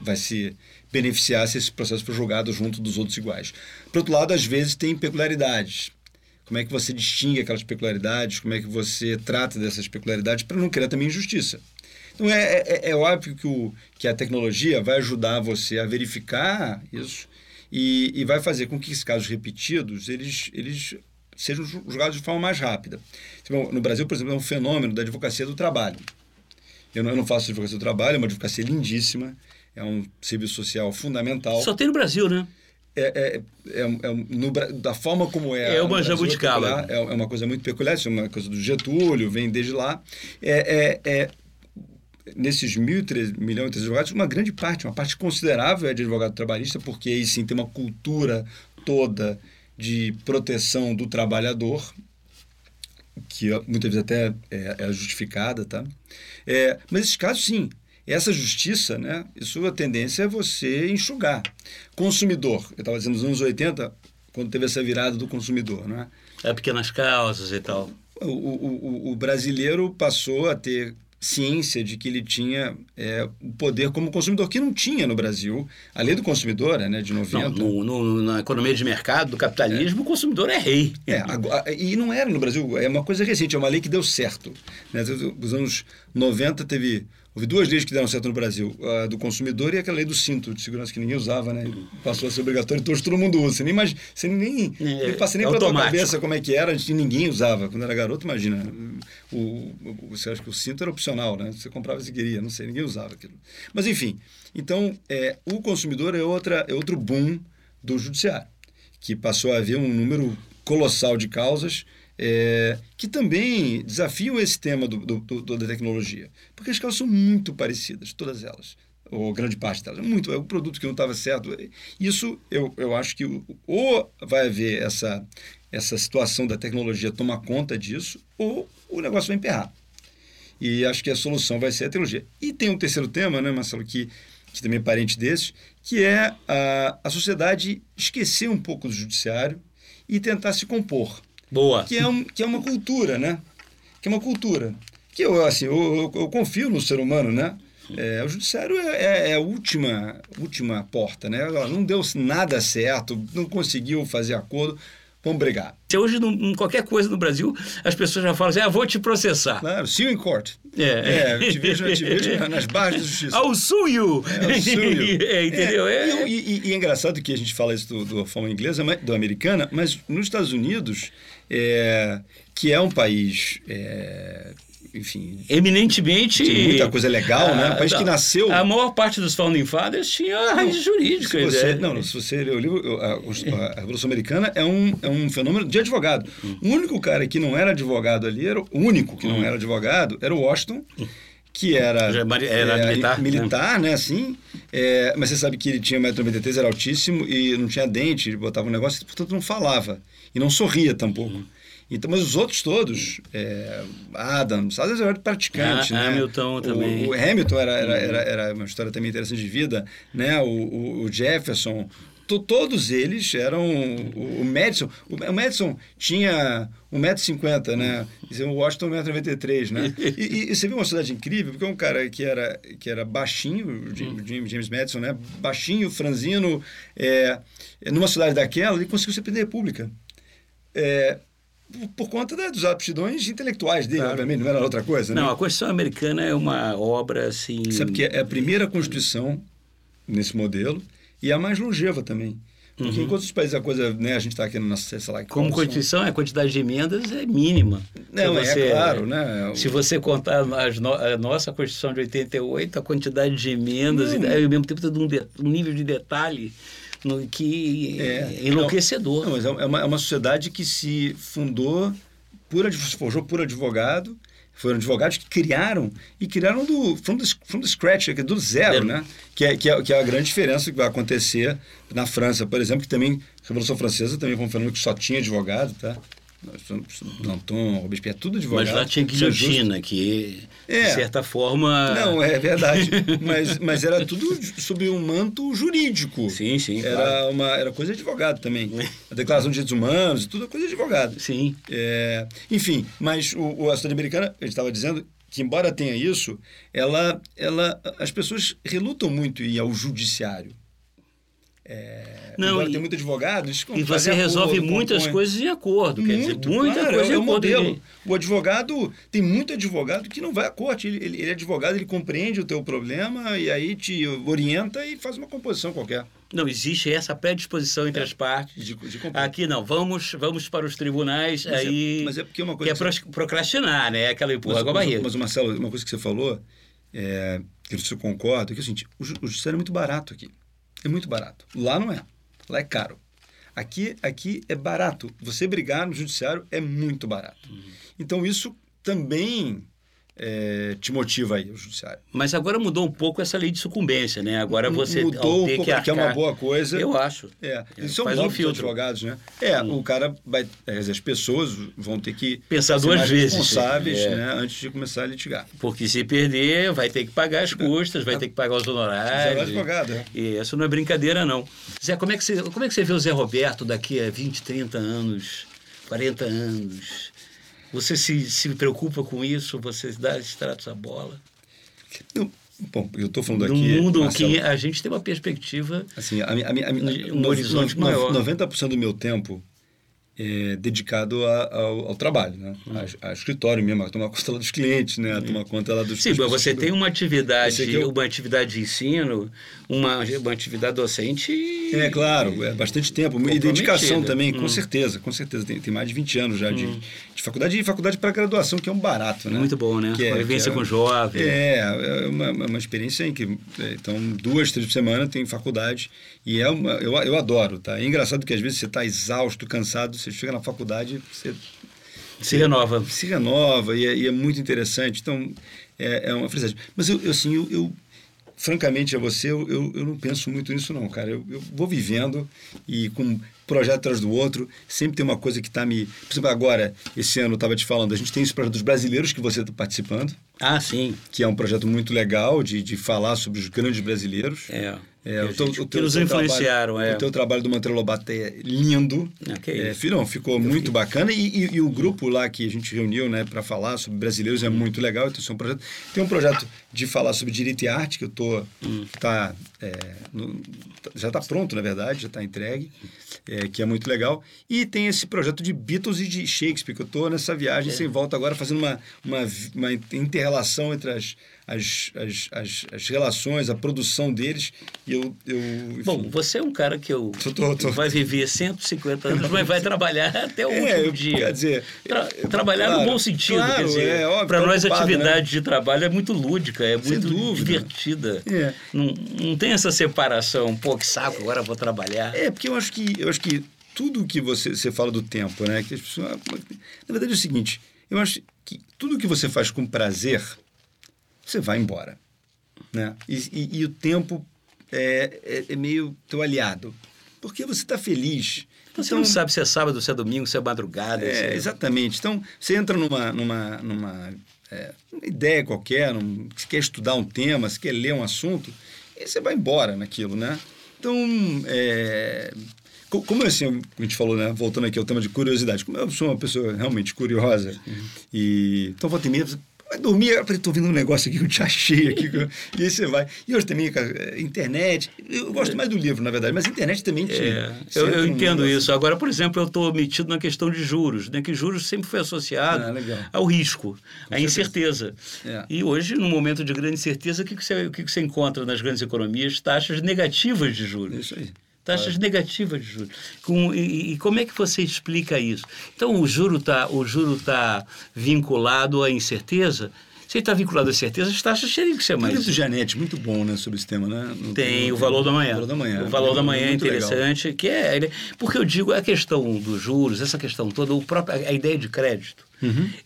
vai se beneficiar se esse processo for julgado junto dos outros iguais. Por outro lado, às vezes tem peculiaridades. Como é que você distingue aquelas peculiaridades? Como é que você trata dessas peculiaridades para não criar também injustiça? Então, é, é, é óbvio que, o, que a tecnologia vai ajudar você a verificar isso e, e vai fazer com que esses casos repetidos eles, eles sejam julgados de forma mais rápida. No Brasil, por exemplo, é um fenômeno da advocacia do trabalho. Eu não, eu não faço advocacia do trabalho, é uma advocacia lindíssima, é um serviço social fundamental. Só tem no Brasil, né? É, é, é, é no, da forma como é. É uma jabuticaba. É, é, uma coisa muito peculiar, isso é uma coisa do Getúlio, vem desde lá. É, é, é nesses mil, três, milhões de advogados, uma grande parte, uma parte considerável é de advogado trabalhista, porque aí sim tem uma cultura toda de proteção do trabalhador, que muitas vezes até é, é justificada, tá? É, mas esses casos, sim, essa justiça, né, isso a tendência é você enxugar. Consumidor, eu estava dizendo nos anos 80, quando teve essa virada do consumidor, né? É pequenas causas e tal. O, o, o, o brasileiro passou a ter ciência de que ele tinha é, o poder como consumidor, que não tinha no Brasil. A lei do consumidor, né, de 90. Não, no, no, na economia de mercado, do capitalismo, é. o consumidor é rei. É, agora, e não era no Brasil, é uma coisa recente, é uma lei que deu certo. Né? Nos anos 90 teve Houve duas leis que deram certo no Brasil, a do consumidor e aquela lei do cinto de segurança que ninguém usava, né? Passou a ser obrigatório, então todo mundo usa. Você nem, imagina, você nem, é, nem passa nem é pela tua cabeça como é que era, ninguém usava. Quando era garoto, imagina, o, o, você acha que o cinto era opcional, né? Você comprava se queria, não sei, ninguém usava aquilo. Mas enfim, então é, o consumidor é, outra, é outro boom do judiciário, que passou a haver um número colossal de causas é, que também desafiam esse tema do, do, do, da tecnologia. Porque as causas são muito parecidas, todas elas, ou grande parte delas. É muito, é um produto que não estava certo. Isso eu, eu acho que ou vai haver essa, essa situação da tecnologia tomar conta disso, ou o negócio vai emperrar. E acho que a solução vai ser a tecnologia. E tem um terceiro tema, né, Marcelo, que, que também é parente desses, que é a, a sociedade esquecer um pouco do judiciário e tentar se compor. Boa. Que é, um, que é uma cultura, né? Que é uma cultura. Que eu, assim, eu, eu, eu confio no ser humano, né? É, o judiciário é, é, é, a última, última porta, né? Não deu nada certo, não conseguiu fazer acordo, vamos brigar. Hoje, em qualquer coisa no Brasil, as pessoas já falam assim, ah, vou te processar. Claro, see you in court. É. é te vejo, te vejo [laughs] nas barras da justiça. Sue you. É, sue you. [laughs] é, entendeu? É. E, e, e, é engraçado que a gente fala isso do, do forma inglesa, do americana, mas nos Estados Unidos é, que é um país é, enfim. Eminentemente. muita coisa legal, a, né? Um país que nasceu. A maior parte dos Founding Fathers tinha raiz jurídica. Se você, é. Não, se você ler o livro, a, a, Revolução Americana é um, é um fenômeno de advogado. O único cara que não era advogado ali, era o único que não hum. era advogado, era o Washington. Que era, era é, militar, militar né? né? Assim, é, mas você sabe que ele tinha 1,93m, era altíssimo e não tinha dente, ele botava um negócio, portanto não falava. E não sorria tampouco. Uhum. Então, mas os outros todos, é, Adams, vezes era praticante, ah, né? Hamilton também. O, o Hamilton era, era, era, era, uma história também interessante de vida, né? O, o, o Jefferson, to, todos eles eram... O, o Madison, o, Madison tinha 1,50m, né? E o Washington 1,93m, né? E, [laughs] e, e, você viu uma cidade incrível, porque é um cara que era, que era baixinho, o James, James Madison, né? Baixinho, franzino, é, numa cidade daquela, ele conseguiu ser presidente da República. É, por conta né, dos aptidões intelectuais dele, claro. obviamente, não era outra coisa. Não, né? a Constituição Americana é uma obra assim. Sabe que é a primeira Constituição nesse modelo e a mais longeva também. Porque uhum. enquanto os países a coisa, né, a gente está aqui na nossa, sei lá... Como Constituição, a quantidade de emendas é mínima. Não, é você, é claro, né? Se você contar no, a nossa Constituição de 88, a quantidade de emendas, não. e ao mesmo tempo um, de, um nível de detalhe no, que é, enlouquecedor. Não, mas é, é uma, é uma sociedade que se fundou, por, se forjou por advogado, foram advogados que criaram e criaram do from the, from the scratch, do zero, né? Que é, que, é, que é a grande diferença que vai acontecer na França, por exemplo, que também a Revolução Francesa também foi um fenômeno que só tinha advogado, tá? Danton, Robespierre, tudo advogado. Mas lá tinha é guilhotina, que É. de certa forma. Não, é verdade. [laughs] mas, mas era tudo sob um manto jurídico. Sim, sim. Era, claro. uma, era coisa de advogado também. A Declaração de Direitos Humanos, tudo é coisa de advogado. Sim. É, enfim, mas o, o, a cidade americana, a gente estava dizendo que, embora tenha isso, ela, ela, as pessoas relutam muito em ir ao judiciário. É, Não, embora e- tenha muito advogado, eles E você resolve acordo, muitas compõem. coisas em acordo. Quer dizer, Muito, muita claro, coisa é acordo. modelo. O advogado, tem muito advogado que não vai à corte. Ele, ele, ele é advogado, ele compreende o teu problema e aí te orienta e faz uma composição qualquer. Não, existe essa predisposição entre as partes. De, de. Aqui não, vamos, vamos para os tribunais, Mas é- aí. mas é porque uma que coisa é que você- pros- procrastinar, né? Aquela empurra com a barriga. mas, Marcelo, uma coisa que você falou, é, que eu concordo, é que é o seguinte, o judiciário é muito barato aqui. É muito barato. Lá não é. Lá é caro. Aqui, aqui é barato. Você brigar no judiciário é muito barato. Uhum. Então isso também é, te motiva aí, o judiciário. Mas agora mudou um pouco essa lei de sucumbência, né? Agora você Mudou um pouco, que que é uma arcar- boa coisa. Eu acho. É, É, eles são um bons filtro. advogados, né? É, o cara vai. As pessoas vão ter que Pensar duas vezes. responsáveis É. né, antes de começar a litigar. Porque se perder, vai ter que pagar as custas, vai ter que pagar os honorários. advogado, é. E isso não é brincadeira, não. Zé, como é que você, como é que você vê o Zé Roberto daqui a 20, 30 anos, 40 anos? Você se, se preocupa com isso? Você dá esse trato à bola? Bom, eu estou falando aqui. mundo Marcelo, que a gente tem uma perspectiva Assim, a, a, a, Um no- horizonte no- maior. 90% do meu tempo é dedicado a- ao, ao trabalho, né? A, a escritório mesmo, a tomar conta lá dos clientes, né? A tomar conta lá dos Sim, mas você tem uma atividade, aqui é uma atividade de ensino, uma, uma atividade docente. É, claro, é bastante tempo. E dedicação também, com Hum. certeza, com certeza. Tem, tem mais de 20 anos já de, de faculdade e faculdade para graduação, que é um barato, né? Muito bom, né? Que é- Convivência é- com jovem. É, é uma, uma experiência em que. é, Então, duas, três por semana tem faculdade. E é uma, eu, eu adoro, tá? É engraçado que às vezes você está exausto, cansado, você chega na faculdade, você Se renova. se renova e é, e é muito interessante. Então, é, é uma felicidade. Mas eu, eu, assim, eu, eu, francamente a você, eu, eu, eu não penso muito nisso não, cara. Eu, eu vou vivendo e com um projeto atrás do outro, sempre tem uma coisa que está me... Por exemplo, agora, esse ano eu estava te falando, a gente tem esse projeto dos brasileiros que você está participando, Ah, sim. que é um projeto muito legal de, de falar sobre os grandes brasileiros. É. É, Que o teu- gente- o que teu- nos influenciaram, trabalho, é. O teu trabalho do Monteiro Lobato é lindo. Ah, que É, isso. não, ficou muito bacana. E, e- e o grupo lá que a gente reuniu né, para falar sobre brasileiros é muito legal. Então, é um projeto. Tem um projeto de falar sobre direito e arte, que eu tô. Hum. Tá, é, no- já está pronto, na verdade, já está entregue, é, que é muito legal. E tem esse projeto de Beatles e de Shakespeare, que eu estou nessa viagem É. sem volta agora, fazendo uma, uma, uma inter-relação entre as, as, as, as, as relações, a produção deles. E eu. eu enfim, Bom, você é um cara que eu Tô- tô- tô- vai viver 150 anos, mas vai trabalhar [laughs] até o É, último dia. quer dizer, Tra- trabalhar claro, no bom sentido, claro, quer dizer, é, para tá nós a ocupado, atividade de trabalho é muito lúdica, é Sem muito dúvida. divertida. É. Não, não tem essa separação, pô, que saco, agora vou trabalhar. É, porque eu acho que, eu acho que tudo que você, você fala do tempo, né? Que as pessoas, na verdade é o seguinte, eu acho que tudo que você faz com prazer, você vai embora. Né? E, e- e o tempo é, é, é meio teu aliado. Porque você está feliz. Você Então, não sabe se é sábado, se é domingo, se é madrugada. se É, é- exatamente. Então, você entra numa, numa, numa é, uma ideia qualquer, num, se quer estudar um tema, se quer ler um assunto, e você vai embora naquilo, né? Então, é, co- como assim, a gente falou, né? Voltando aqui ao tema de curiosidade, como eu sou uma pessoa realmente curiosa, e então volta e meia, vai dormir, eu falei, tô ouvindo um negócio aqui que eu te achei aqui, [laughs] e aí você vai. E hoje também, cara, é, internet, eu gosto mais do livro, na verdade, mas a internet também te... É, eu, eu entendo isso. Agora, por exemplo, eu estou metido na questão de juros, né? que juros sempre foi associado Ah, ao risco, à certeza. incerteza. É. E hoje, num momento de grande incerteza, o que, que, você, o que, que você encontra nas grandes economias? Taxas negativas de juros. Isso aí. Taxas negativas de juros. Com, e, e como é que você explica isso? Então, o juro está tá vinculado à incerteza. Se está vinculado à certeza, as taxas teriam que ser Tem mais. livro do Janete, muito bom, né, sobre esse tema, né? No- Tem no- o valor da manhã. O valor da manhã. O valor da manhã é legal. interessante, que é porque eu digo a questão dos juros, essa questão toda, o próprio, a ideia de crédito.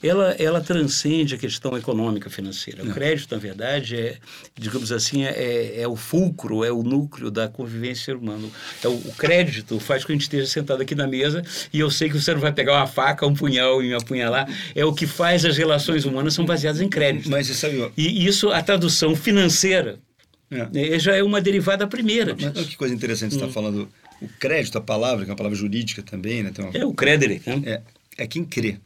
Ela, ela transcende a questão econômica financeira. O crédito, na verdade, é, digamos assim, é, é o fulcro, é o núcleo da convivência humana. É o, o crédito faz com que a gente esteja sentado aqui na mesa e eu sei que você não vai pegar uma faca, um punhal e me apunhalar. É o que faz as relações humanas são baseadas em crédito. Mas você sabe, E isso, a tradução financeira, É. eh, já é uma derivada primeira mas disso. que coisa interessante você está falando. O crédito, a palavra, que é uma palavra jurídica também, né? Uma- É o credere, né? é, é quem crê.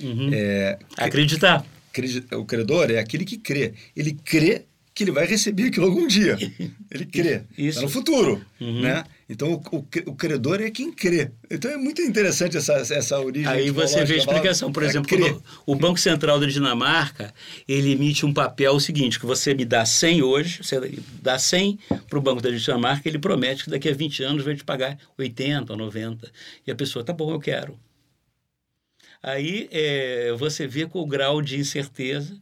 Uhum. É, Acreditar. credi- o credor é aquele que crê. Ele crê que ele vai receber aquilo algum dia. Ele crê. [laughs] Isso. Tá no futuro. Uhum. Né? Então, o, o, cre- o credor é quem crê. Então, é muito interessante essa, essa origem. Aí você vê a explicação. Por É exemplo, o Banco Central da Dinamarca, ele emite um papel seguinte, que você me dá 100 hoje, você dá 100 para o Banco da Dinamarca, ele promete que daqui a 20 anos vai te pagar 80 ou 90. E a pessoa, tá bom, eu quero. Aí é, você vê com o grau de incerteza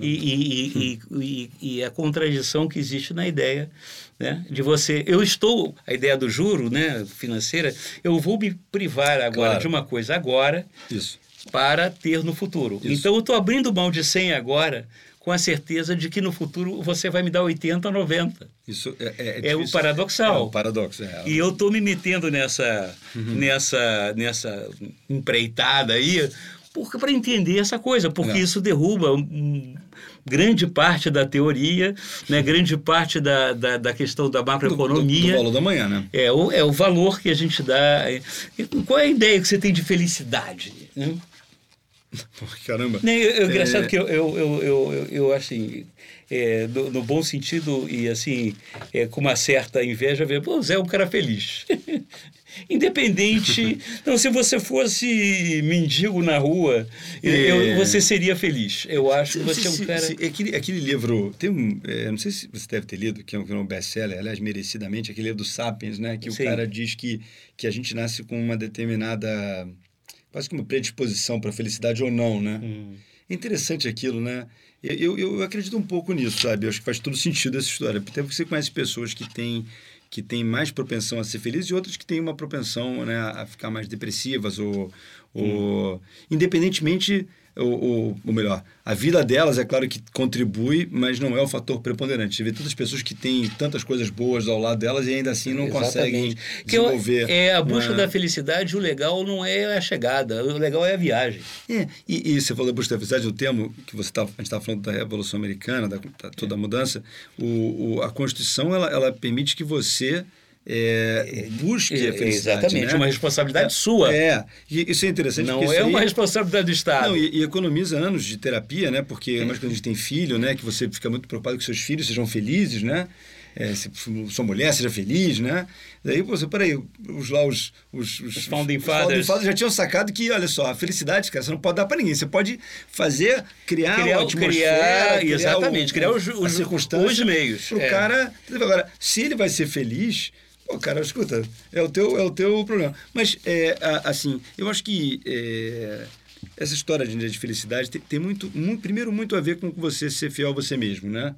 e, e, e, a contradição que existe na ideia né, de você. Eu estou, a ideia do juro né, financeira, eu vou me privar agora Claro. de uma coisa agora Isso. para ter no futuro. Isso. Então eu estou abrindo mão de 100 agora com a certeza de que no futuro você vai me dar 80 ou 90. Isso é, é, É o difícil. paradoxal. É o paradoxo. É. E eu estou me metendo nessa, Uhum. nessa, nessa empreitada aí para entender essa coisa, porque É. isso derruba um- grande parte da teoria, né, grande parte da, da, da questão da Do, do, macroeconomia. do valor da manhã, né? É o, é o valor que a gente dá. É- Qual é a ideia que você tem de felicidade? né? [laughs] Pô, Caramba. Né, eu- eu- É. engraçado que eu, eu, eu, eu, eu, assim, é, no, no bom sentido e assim, é, com uma certa inveja, ver, pô, o Zé é um cara feliz. [laughs] Independente. [laughs] Não, se você fosse mendigo na rua, eu- É. você seria feliz. Eu acho que Não você sei é um se- cara. se- aquele, aquele livro, tem um, é, não sei se você deve ter lido, que é um, que é um best-seller, aliás, merecidamente, aquele livro do Sapiens, né? Que Sim. o cara diz que, que a gente nasce com uma determinada, quase que uma predisposição para felicidade ou não, né? Hum. É interessante aquilo, né? Eu, eu, eu acredito um pouco nisso, sabe? Eu acho que faz todo sentido essa história. Até porque você conhece pessoas que têm, que têm mais propensão a ser felizes e outras que têm uma propensão né, a ficar mais depressivas ou... ou independentemente... Ou, melhor, a vida delas é claro que contribui, mas não é o fator preponderante. Você vê tantas pessoas que têm tantas coisas boas ao lado delas e ainda assim não conseguem Exatamente. Eu- desenvolver. é a busca uma- da felicidade, o legal não é a chegada, o legal é a viagem. É, e, e você falou da busca da felicidade, o termo que você tá, a gente estava falando da Revolução Americana, da, da- toda a mudança, o, o- a Constituição ela, ela permite que você é, busque a felicidade. Exatamente, né? uma responsabilidade É, sua. É, e isso é interessante não é aí- uma responsabilidade do Estado. não, e, e economiza anos de terapia, né? Porque mais quando a gente tem filho, né? Que você fica muito preocupado que seus filhos sejam felizes, né? É, se sua mulher seja feliz, né? Daí, você, peraí, os lá, os... Os, os, Os founding os fathers. já tinham sacado que, olha só, a felicidade, cara, você não pode dar para ninguém. Você pode fazer, criar, Criar- uma atmosfera, criar- criar exatamente, o- criar os- os- os meios, Pro é. cara... Agora, se ele vai ser feliz... Pô, cara, escuta, é o teu, é o teu problema. Mas, é, assim, eu acho que é, essa história de, de felicidade tem, tem muito, muito, primeiro, muito a ver com você ser fiel a você mesmo, né?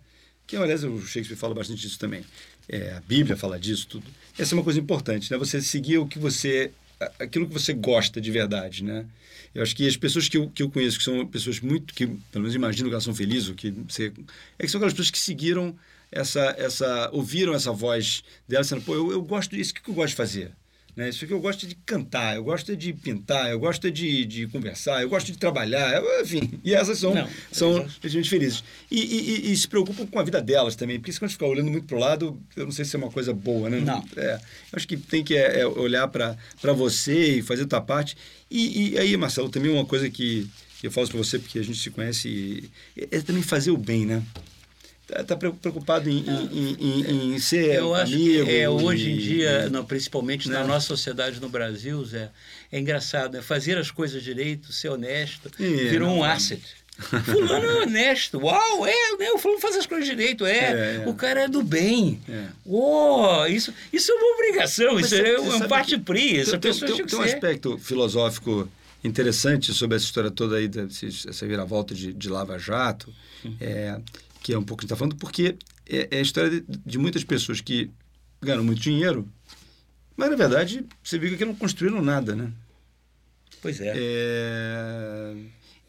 Que, aliás, o Shakespeare fala bastante disso também. É, a Bíblia fala disso tudo. Essa é uma coisa importante, né? Você seguir o que você... aquilo que você gosta de verdade, né? Eu acho que as pessoas que eu, que eu conheço, que são pessoas muito... que pelo menos imagino que elas são felizes, que você, é que são aquelas pessoas que seguiram essa... essa ouviram essa voz dela, dizendo, pô, eu, eu gosto disso, o que que eu gosto de fazer? Né? Isso aqui eu gosto de cantar, eu gosto de pintar, eu gosto de, de conversar, eu gosto de trabalhar, eu- enfim. E essas são, Não, são gente felizes. E, e- e- se preocupam com a vida delas também, porque se quando ficar olhando muito para o lado, eu não sei se é uma coisa boa, né? Não. É, eu acho que tem que é, é, olhar para você e fazer a tua parte. E, e aí, Marcelo, também uma coisa que eu falo para você, porque a gente se conhece, e- é, também fazer o bem, né? Tá, tá preocupado em, em, em- em ser Eu acho amigo. que é, hoje em dia, não, principalmente na Né? nossa sociedade no Brasil, Zé, é engraçado, né? fazer as coisas direito, ser honesto, É, virou não, um asset. Fulano é honesto, uau, é, né? o fulano faz as coisas direito, é, É, é. o cara é do bem. É. Isso, isso é uma obrigação, Mas isso sabe- é você um parte pri, essa tem, tem, pessoa tem, que tem um aspecto filosófico interessante sobre essa história toda aí, essa viravolta de, de Lava Jato, é, que é um pouco que a gente está falando, porque é, é a história de, de muitas pessoas que ganham muito dinheiro, mas na verdade você viu que não construíram nada, né? Pois é. É,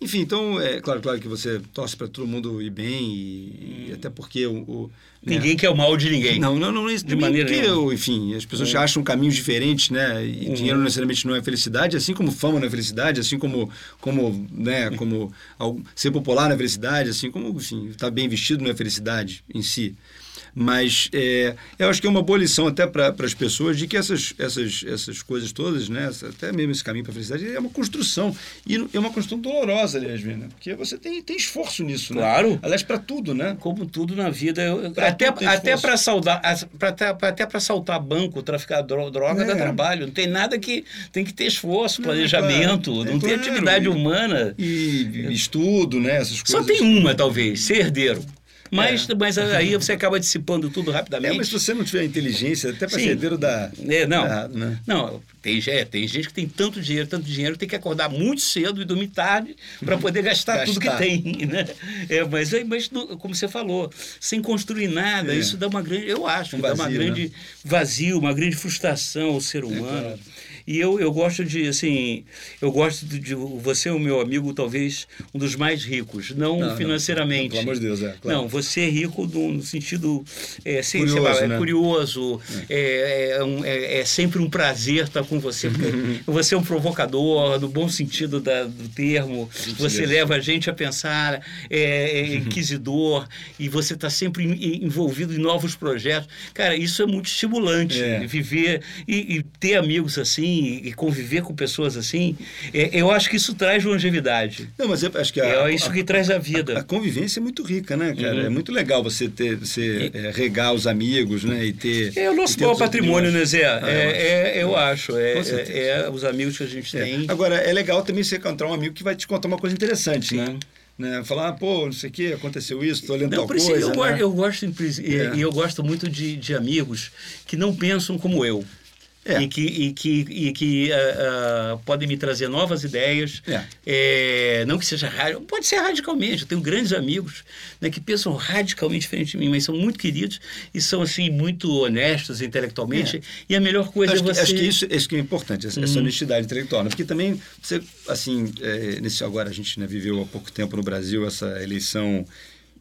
Enfim, então, é claro, claro que você torce para todo mundo ir bem e, e até porque o... o né? Ninguém quer o mal de ninguém. Não, não, não, isso De maneira porque, nenhuma. enfim, as pessoas acham caminhos diferentes, né? E Uhum. dinheiro necessariamente não é felicidade, assim como fama não é felicidade, assim como, como, né, como [laughs] ser popular não é felicidade, assim como, enfim, estar bem vestido não é felicidade em si. Mas é, eu acho que é uma boa lição até para as pessoas de que essas, essas, essas coisas todas, né, até mesmo esse caminho para a felicidade, é uma construção. E é uma construção dolorosa, aliás, né? Porque você tem, tem esforço nisso, né? Claro. Aliás, para tudo, né? Como tudo na vida, eu- Pra até, até para saudar, as- pra até, pra- até para saltar banco, traficar dro- droga, É. dá trabalho. Não tem nada que tem que ter esforço, Não, planejamento, claro. É não tem claro. atividade E- humana. E estudo, né? Essas coisas. Só tem uma, talvez, ser herdeiro. Mas, mas aí você acaba dissipando tudo É, rapidamente. mas se você não tiver inteligência, até para ser herdeiro da. É, não. da- né? Não, tem, é, tem gente que tem tanto dinheiro, tanto dinheiro, tem que acordar muito cedo e dormir tarde para poder [laughs] gastar, tudo que Gastar. tem. Né? É, mas, mas como você falou, sem construir nada, É. isso dá uma grande. Eu acho Um que dá uma vazio, né? grande vazio, uma grande frustração ao ser humano. claro. E eu, eu gosto de, assim, eu gosto de, de- Você é o meu amigo, talvez, um dos mais ricos, não, Não, não, financeiramente. pelo amor de Deus, é, claro. Não, você é rico no, no sentido é, sem, Curioso, lá, é né? curioso, é, é, um- é- é sempre um prazer estar com você, porque [laughs] você é um provocador, no bom sentido da- do termo, você leva a gente a pensar, é, é [laughs] inquisidor, e você está sempre em- envolvido em novos projetos. Cara, isso é muito estimulante, É. viver e, e ter amigos assim, e conviver com pessoas assim, é, eu acho que isso traz longevidade. Não, mas eu acho que a, É isso a- que traz a a vida. convivência é muito rica, né, cara? Uhum. É muito legal você ter, você é, regar os amigos, né? E ter. É o nosso e maior patrimônio, né. Zé? Ah, é, é- eu acho. É, certeza. é- é os amigos que a gente tem. Agora, é legal também você encontrar um amigo que vai te contar uma coisa interessante, né? né? Falar, ah, pô, não sei o que, aconteceu isso, tô lendo Não, tal isso coisa. eu, né? gosto, eu gosto, e- É. e eu gosto muito de, de amigos que não pensam como eu. É. E que, e que, e que ah, ah, podem me trazer novas ideias. É. É, não que seja radical, pode ser radicalmente. Eu tenho grandes amigos né, que pensam radicalmente diferente de mim, mas são muito queridos e são assim muito honestos intelectualmente. E a melhor coisa Acho é que, você. acho que isso, isso que é importante, essa, essa honestidade intelectual. né? Porque também, você, assim, é, nesse, agora a gente né, viveu há pouco tempo no Brasil essa eleição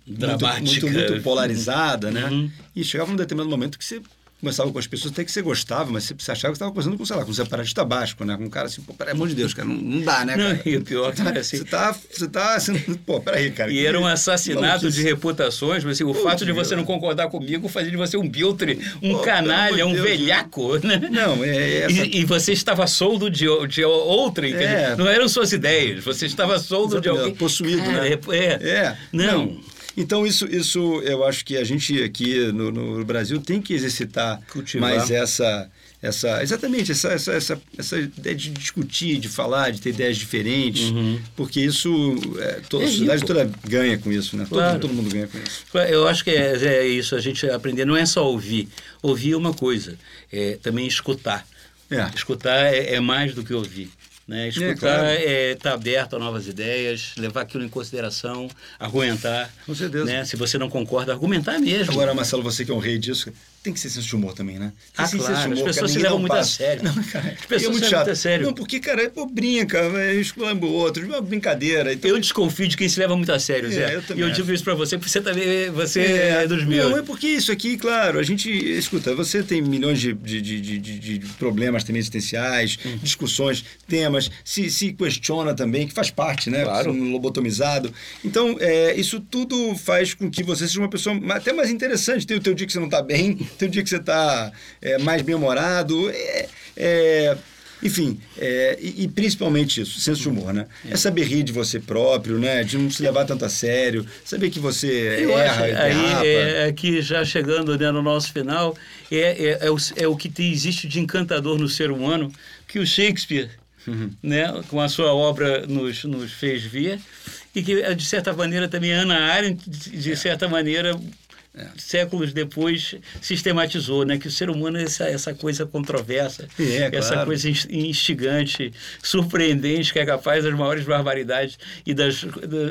Dramática. muito, muito, muito polarizada, né? Uhum. E chegava um determinado momento que você conversava com as pessoas até que você gostava, mas você, achava que estava conversando com, sei lá, com um separatista basco, né? Com um cara assim, pô, peraí, amor de Deus, cara, não, não dá, né, Não, cara? e o pior tá, assim- você tá, você tá sendo, pô, peraí, cara. E que- era um assassinato de reputações, mas assim, o Putz, fato de você não concordar comigo fazia de você um biltre, um Pô, canalha, pelo um de Deus. velhaco, né? Não, é, é essa... E, e você estava soldo de, de outrem, É. não eram suas ideias, você estava soldo de Exatamente, alguém. possuído, Cara, né? É, é. É, Não. Então, isso, isso eu acho que a gente aqui no, no Brasil tem que exercitar Cultivar. mais essa. essa exatamente, essa, essa, essa, essa ideia de discutir, de falar, de ter ideias diferentes, porque isso. É, to- É a sociedade toda ganha com isso, né? Todo- Claro. Todo, mundo ganha com isso. Eu acho que é, é isso, a gente aprender não é só ouvir. Ouvir é uma coisa, é também escutar. É. Escutar é, é mais do que ouvir. Né? Escutar claro. é estar aberto a novas ideias, levar aquilo em consideração, argumentar. Com certeza. Né? Se você não concorda, argumentar mesmo. Agora, Marcelo, você que é um rei disso, tem que ser senso de humor também, né? Tem Ah, claro, senso de as humor, pessoas cara, se levam muito a passo. sério. Não, cara, As pessoas é muito se levam a sério. Não, porque, cara, pô, brinca, é, exclama o outro, é uma brincadeira. Então, Eu desconfio de quem se leva muito a sério, É, Zé. eu e também eu acho. digo isso pra você, porque você também você é, dos meus. Não, é porque isso aqui, claro, a gente. Escuta, você tem milhões de, de, de, de, de- problemas também existenciais, Uhum. discussões, temas, se, se questiona também, que faz parte, né? Claro. Um lobotomizado. Então, é, isso tudo faz com que você seja uma pessoa até mais interessante. Tem o teu dia que você não está bem, tem o dia que você está mais bem-humorado. É, é, enfim, é, e, e principalmente isso, senso de humor, né? É. saber rir de você próprio, né? De não se levar tanto a sério, saber que você Eu erra, acho, e aí, derrapa. é, aqui já chegando né, no nosso final, é, é, é, o, é o que tem, existe de encantador no ser humano, que o Shakespeare, né, com a sua obra, nos, nos fez ver, e que, de certa maneira, também Ana Arendt, de certa maneira, é. séculos depois sistematizou, né? Que o ser humano é essa, essa coisa controversa, é, essa claro. coisa instigante, surpreendente, que é capaz das maiores barbaridades e das,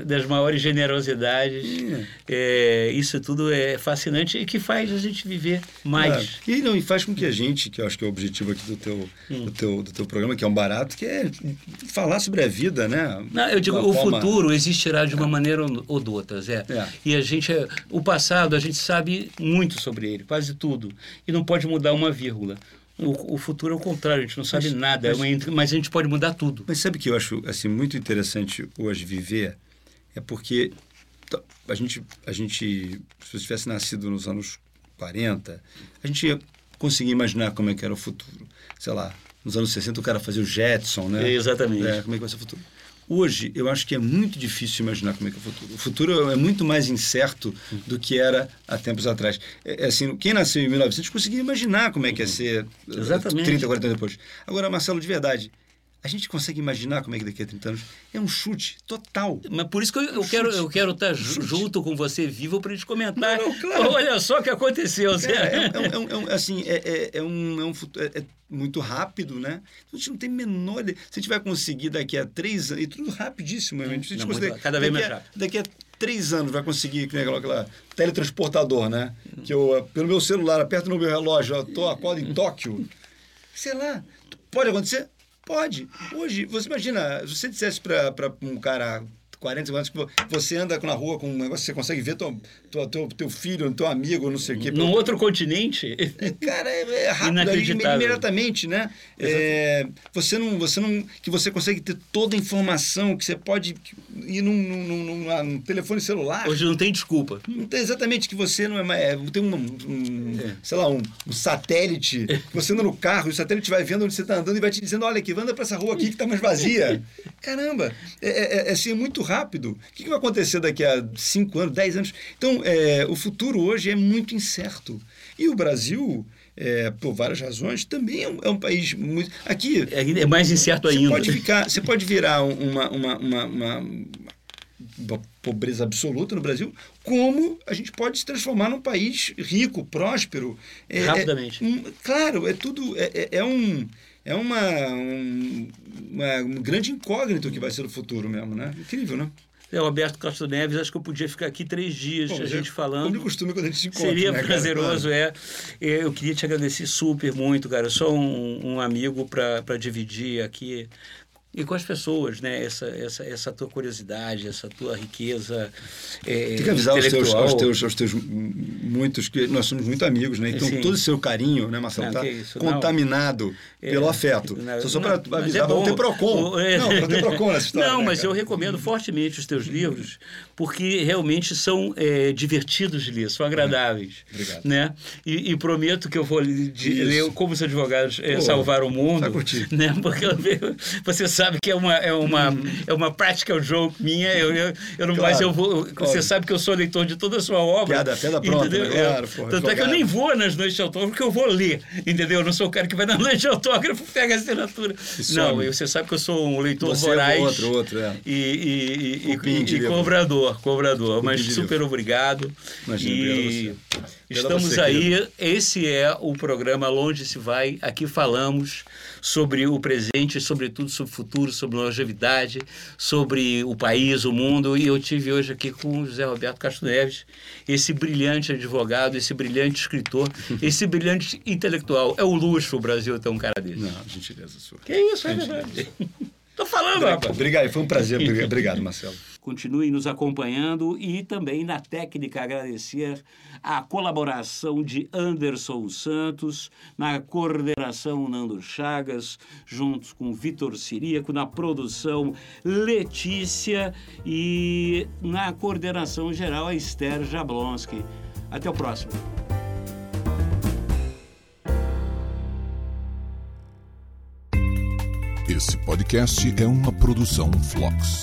das maiores generosidades. É. é, isso tudo é fascinante e que faz a gente viver mais. É. E, não, e faz com que a gente, que eu acho que é o objetivo aqui do teu, hum. do teu, do teu programa, que é um barato, que é falar sobre a vida, né? Não, eu digo, o forma... futuro existirá de uma maneira ou de outra, Zé. É. E a gente, o passado, a gente sabe muito sobre ele, quase tudo. E não pode mudar uma vírgula. O, o futuro é o contrário, a gente não sabe mas, nada, mas, mas, a gente pode mudar tudo. Mas sabe o que eu acho assim, muito interessante hoje viver? É porque a gente, a gente, se você tivesse nascido nos anos 40, a gente ia conseguir imaginar como é que era o futuro. Sei lá, nos anos 60 o cara fazia o Jetson, né? É, exatamente. É, como é que vai ser o futuro? Hoje, eu acho que é muito difícil imaginar como é que é o futuro. O futuro é muito mais incerto do que era há tempos atrás. É, assim, quem nasceu em 1900 conseguia imaginar como é que ia ser Exatamente. 30, 40 anos depois. Agora, Marcelo, de verdade, a gente consegue imaginar como é que daqui a 30 anos é um chute total. Mas por isso que eu, eu quero, eu quero estar junto com você vivo para a gente comentar. Não, não, claro. [laughs] Olha só o que aconteceu, Zé. É, é, um, é, um, assim, é, é, um, é, um, é muito rápido, né? A gente não tem menor. Se a gente vai conseguir daqui a três anos, e tudo rapidíssimo, a gente não, consegue, cada vez mais a, rápido. Daqui a três anos vai conseguir aquela, aquela teletransportador, né? Que eu, pelo meu celular, aperto no meu relógio, eu tô, acordo em Tóquio. Sei lá, pode acontecer? Pode. Hoje, você imagina, se você dissesse para um cara 40, 50 anos que você anda na rua com um negócio, você consegue ver teu, teu, teu, teu filho, teu amigo, não sei o quê. Num outro continente? Cara, é, é rápido, imediatamente, né? É, você não, você não, que você consegue ter toda a informação, que você pode ir num, num, num, num telefone celular. Hoje não tem desculpa. Não tem exatamente que você não é mais, é, tem um, um é. sei lá, um, um satélite, você anda no carro, e o satélite vai vendo onde você está andando e vai te dizendo, olha aqui, anda para essa rua aqui que está mais vazia. [laughs] Caramba, é, é, assim, é muito rápido. O que, vai acontecer daqui a 5 anos, 10 anos? Então, é, o futuro hoje é muito incerto. E o Brasil, é, por várias razões, também é um, é um país muito. Aqui. É, mais incerto ainda. Pode ficar, você pode virar uma, uma, uma, uma, pobreza absoluta no Brasil, como a gente pode se transformar num país rico, próspero. Rapidamente. Um, claro, é tudo. É, é um é uma, um, uma, um grande incógnito que vai ser o futuro mesmo, né? Incrível, né? É, Roberto Castro Neves, acho que eu podia ficar aqui três dias Bom, a gente é, falando. Como de costume quando a gente se encontra. Seria né, prazeroso, é. Eu queria te agradecer super muito, cara. Eu sou um, um amigo para dividir aqui e com as pessoas, né? Essa, essa, essa tua curiosidade, essa tua riqueza é, Tem que avisar aos teus, aos, teus, aos teus muitos, que nós somos muito amigos, né? Então, Sim. todo o seu carinho, né, Marcelo, está contaminado não. pelo é, afeto. Não, só, para avisar, é vamos ter PROCON. É, não, para ter PROCON nessa história. Não, né, mas cara? eu recomendo fortemente os teus livros, porque realmente são é, divertidos de ler, são agradáveis. Obrigado. Né? E, e, prometo que eu vou de, ler como os advogados Pô, salvar o mundo. Tá né? Porque você sabe que é uma, é uma, hum. é uma practical joke minha, eu, eu, eu não, claro. mas eu vou. Você sabe que eu sou leitor de toda a sua obra. Piada, piada pronta, entendeu? né? claro, porra, Tanto é que eu nem vou nas noites de autógrafo, porque eu vou ler, entendeu? Eu não sou o cara que vai na [laughs] noite de autógrafo pega a assinatura. Isso não, some. você sabe que eu sou um leitor Você voraz. É outro, outro, é. E, e, e, e, e cobrador, cobrador. Mas super livro. obrigado. Imagina, e estamos você, aí. querido. Esse é o programa Longe Se Vai. Aqui falamos sobre o presente, sobretudo sobre o futuro, sobre longevidade, sobre o país, o mundo. E eu tive hoje aqui com o José Roberto Castro Neves, esse brilhante advogado, esse brilhante escritor, [laughs] esse brilhante intelectual. É o luxo o Brasil ter um cara desse. Não, gentileza sua. Que isso, é verdade. [laughs] Tô falando, rapaz. Obrigado, foi um prazer. [laughs] Obrigado, Marcelo. Continue nos acompanhando e também na técnica agradecer a colaboração de Anderson Santos, na coordenação Nando Chagas, juntos com Vitor Siríaco, na produção Letícia e na coordenação geral a Esther Jablonski. Até o próximo. Esse podcast é uma produção Flux.